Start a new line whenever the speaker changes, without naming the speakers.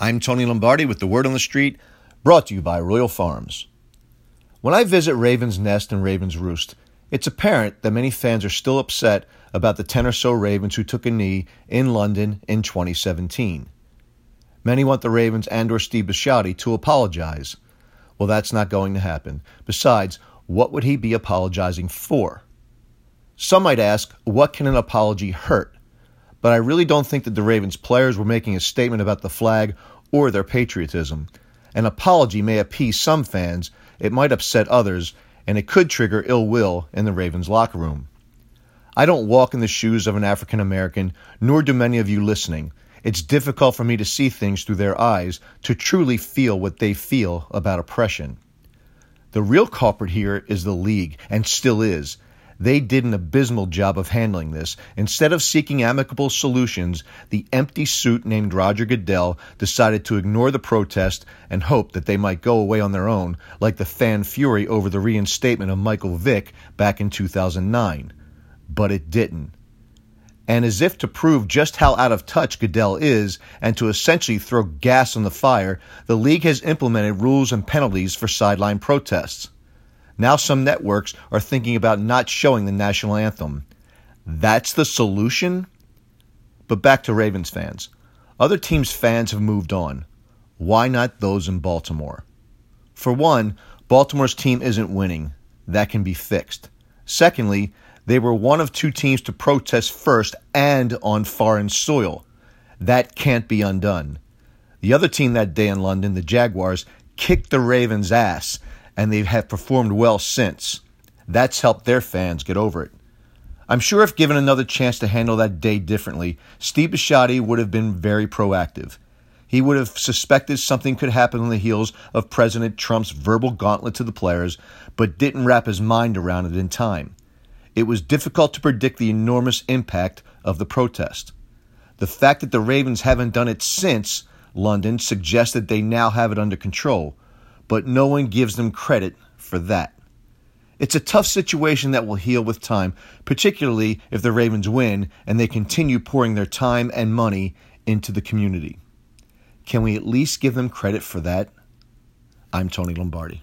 I'm Tony Lombardi with the Word on the Street, brought to you by Royal Farms. When I visit Raven's Nest and Raven's Roost, it's apparent that many fans are still upset about the 10 or so Ravens who took a knee in London in 2017. Many want the Ravens and or Steve Bisciotti to apologize. Well, that's not going to happen. Besides, what would he be apologizing for? Some might ask, what can an apology hurt? But I really don't think that the Ravens players were making a statement about the flag or their patriotism. An apology may appease some fans, it might upset others, and it could trigger ill will in the Ravens locker room. I don't walk in the shoes of an African American, nor do many of you listening. It's difficult for me to see things through their eyes, to truly feel what they feel about oppression. The real culprit here is the league, and still is. They did an abysmal job of handling this. Instead of seeking amicable solutions, the empty suit named Roger Goodell decided to ignore the protest and hope that they might go away on their own, like the fan fury over the reinstatement of Michael Vick back in 2009. But it didn't. And as if to prove just how out of touch Goodell is, and to essentially throw gas on the fire, the league has implemented rules and penalties for sideline protests. Now some networks are thinking about not showing the national anthem. That's the solution? But back to Ravens fans. Other teams' fans have moved on. Why not those in Baltimore? For one, Baltimore's team isn't winning. That can be fixed. Secondly, they were one of two teams to protest first and on foreign soil. That can't be undone. The other team that day in London, the Jaguars, kicked the Ravens' ass and they have performed well since. That's helped their fans get over it. I'm sure if given another chance to handle that day differently, Steve Bisciotti would have been very proactive. He would have suspected something could happen on the heels of President Trump's verbal gauntlet to the players, but didn't wrap his mind around it in time. It was difficult to predict the enormous impact of the protest. The fact that the Ravens haven't done it since London suggests that they now have it under control but no one gives them credit for that. It's a tough situation that will heal with time, particularly if the Ravens win and they continue pouring their time and money into the community. Can we at least give them credit for that? I'm Tony Lombardi.